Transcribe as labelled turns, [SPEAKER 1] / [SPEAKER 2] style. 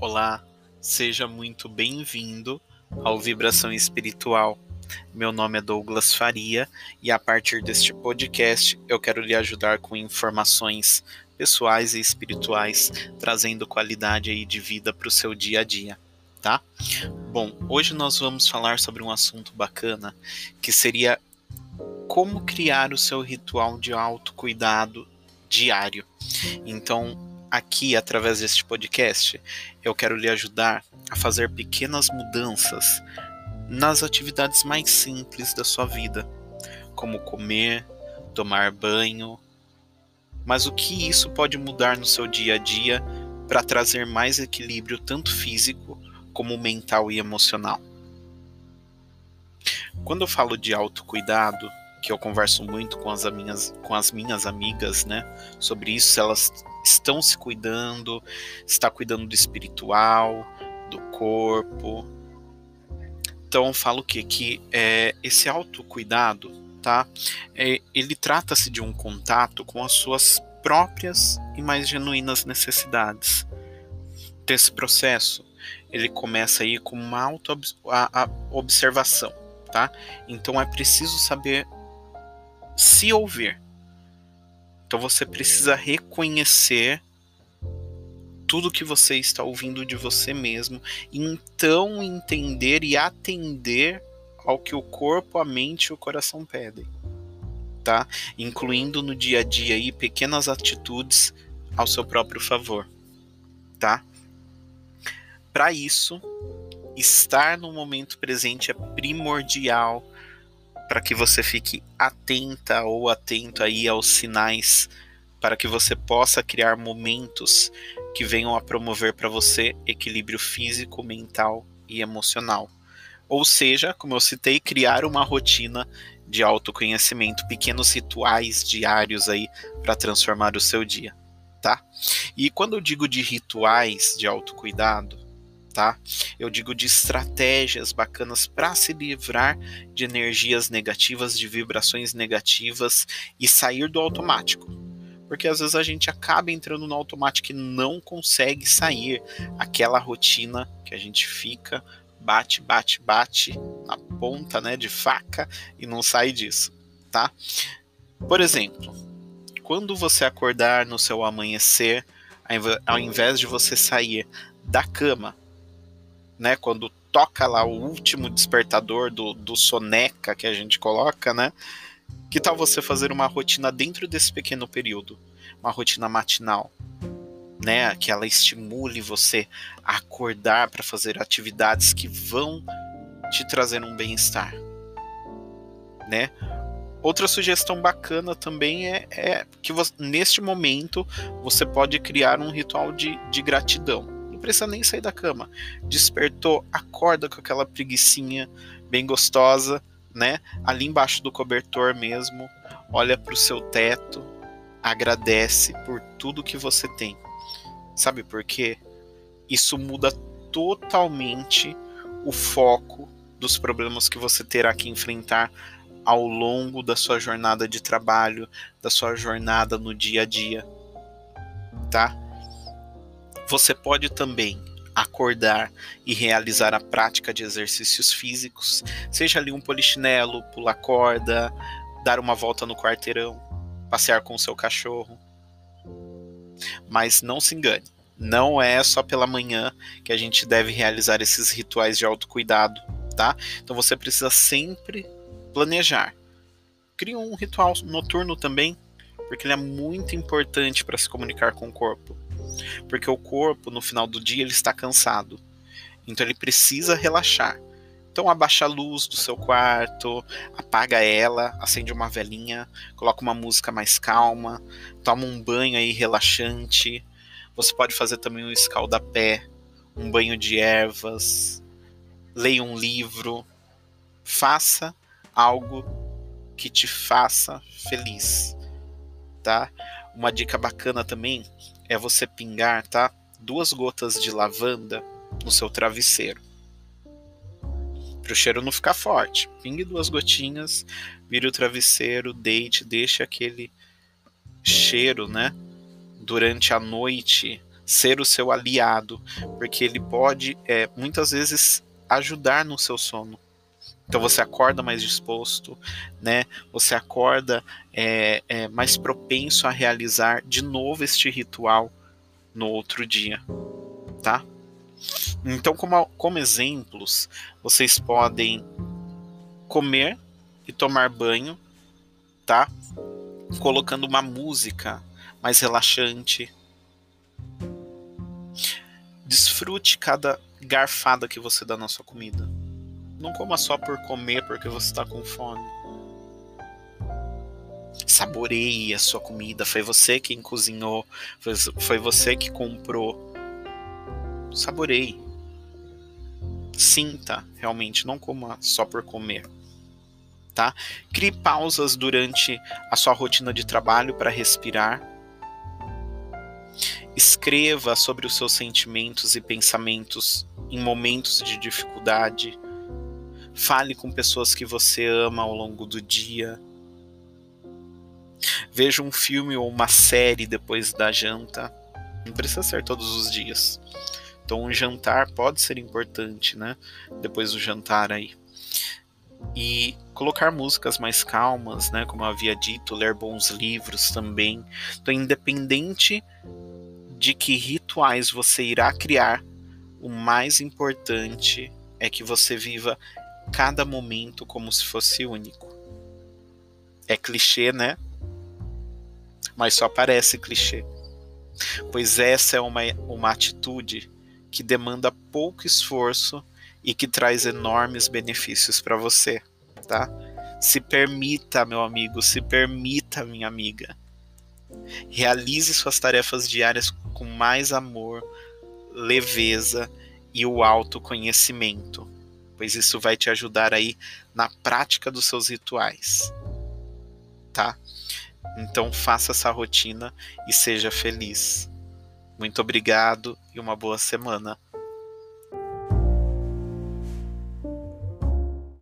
[SPEAKER 1] Olá, seja muito bem-vindo ao Vibração Espiritual. Meu nome é Douglas Faria e a partir deste podcast eu quero lhe ajudar com informações pessoais e espirituais, trazendo qualidade aí de vida para o seu dia a dia, tá? Bom, hoje nós vamos falar sobre um assunto bacana que seria como criar o seu ritual de autocuidado diário. Então, aqui, através deste podcast, eu quero lhe ajudar a fazer pequenas mudanças nas atividades mais simples da sua vida, como comer, tomar banho. Mas o que isso pode mudar no seu dia a dia para trazer mais equilíbrio tanto físico como mental e emocional? Quando eu falo de autocuidado, que eu converso muito com as minhas, com as minhas amigas, né, sobre isso, elas estão se cuidando, está cuidando do espiritual, do corpo. Então falo o quê? Que é, esse autocuidado, tá? É, ele trata-se de um contato com as suas próprias e mais genuínas necessidades. Então, esse processo ele começa aí com uma auto-observação, tá? Então é preciso saber se ouvir. Então você precisa reconhecer tudo que você está ouvindo de você mesmo, então entender e atender ao que o corpo, a mente e o coração pedem, tá? Incluindo no dia a dia aí pequenas atitudes ao seu próprio favor, tá? Para isso, estar no momento presente é primordial para que você fique atenta ou atento aí aos sinais para que você possa criar momentos que venham a promover para você equilíbrio físico, mental e emocional. Ou seja, como eu citei, criar uma rotina de autoconhecimento, pequenos rituais diários aí para transformar o seu dia, tá? E quando eu digo de rituais de autocuidado, tá? Eu digo de estratégias bacanas para se livrar de energias negativas, de vibrações negativas e sair do automático. Porque às vezes a gente acaba entrando no automático e não consegue sair aquela rotina que a gente fica bate, bate, bate na ponta, né, de faca e não sai disso, tá? Por exemplo, quando você acordar no seu amanhecer, ao invés de você sair da cama né? Quando toca lá o último despertador do, do soneca que a gente coloca, né? Que tal você fazer uma rotina dentro desse pequeno período? Uma rotina matinal, né? Que ela estimule você a acordar para fazer atividades que vão te trazer um bem-estar, né? Outra sugestão bacana também é, é que você, neste momento você pode criar um ritual de, de gratidão precisa nem sair da cama. Despertou, acorda com aquela preguiçinha bem gostosa, né? Ali embaixo do cobertor mesmo, olha para o seu teto, agradece por tudo que você tem. Sabe por quê? Isso muda totalmente o foco dos problemas que você terá que enfrentar ao longo da sua jornada de trabalho, da sua jornada no dia a dia, tá? Você pode também acordar e realizar a prática de exercícios físicos, seja ali um polichinelo, pular corda, dar uma volta no quarteirão, passear com o seu cachorro. Mas não se engane, não é só pela manhã que a gente deve realizar esses rituais de autocuidado, tá? Então você precisa sempre planejar. Crie um ritual noturno também, porque ele é muito importante para se comunicar com o corpo porque o corpo no final do dia ele está cansado. Então ele precisa relaxar. Então abaixa a luz do seu quarto, apaga ela, acende uma velinha, coloca uma música mais calma, toma um banho aí relaxante. Você pode fazer também um escaldapé, um banho de ervas, leia um livro, faça algo que te faça feliz, tá? Uma dica bacana também é você pingar, tá? Duas gotas de lavanda no seu travesseiro. Para o cheiro não ficar forte. Pingue duas gotinhas, vire o travesseiro, deite, deixe aquele cheiro, né? Durante a noite ser o seu aliado, porque ele pode é, muitas vezes ajudar no seu sono. Então você acorda mais disposto, né? Você acorda é, é, mais propenso a realizar de novo este ritual no outro dia, tá? Então, como, como exemplos, vocês podem comer e tomar banho, tá? Colocando uma música mais relaxante. Desfrute cada garfada que você dá na sua comida. Não coma só por comer porque você está com fome. Saboreie a sua comida. Foi você quem cozinhou. Foi, você que comprou. Saboreie. Sinta realmente. Não coma só por comer. Tá? Crie pausas durante a sua rotina de trabalho para respirar. Escreva sobre os seus sentimentos e pensamentos em momentos de dificuldade. Fale com pessoas que você ama ao longo do dia. Veja um filme ou uma série depois da janta. Não precisa ser todos os dias. Então, um jantar pode ser importante, né? Depois do jantar aí. E colocar músicas mais calmas, né? Como eu havia dito, ler bons livros também. Então, independente de que rituais você irá criar, o mais importante é que você viva cada momento como se fosse único. É clichê, né? Mas só parece clichê. Pois essa é uma, uma atitude que demanda pouco esforço e que traz enormes benefícios para você, tá? Se permita, meu amigo, se permita, minha amiga. Realize suas tarefas diárias com mais amor, leveza e o autoconhecimento, pois isso vai te ajudar aí na prática dos seus rituais, tá? Então faça essa rotina e seja feliz. Muito obrigado e uma boa semana.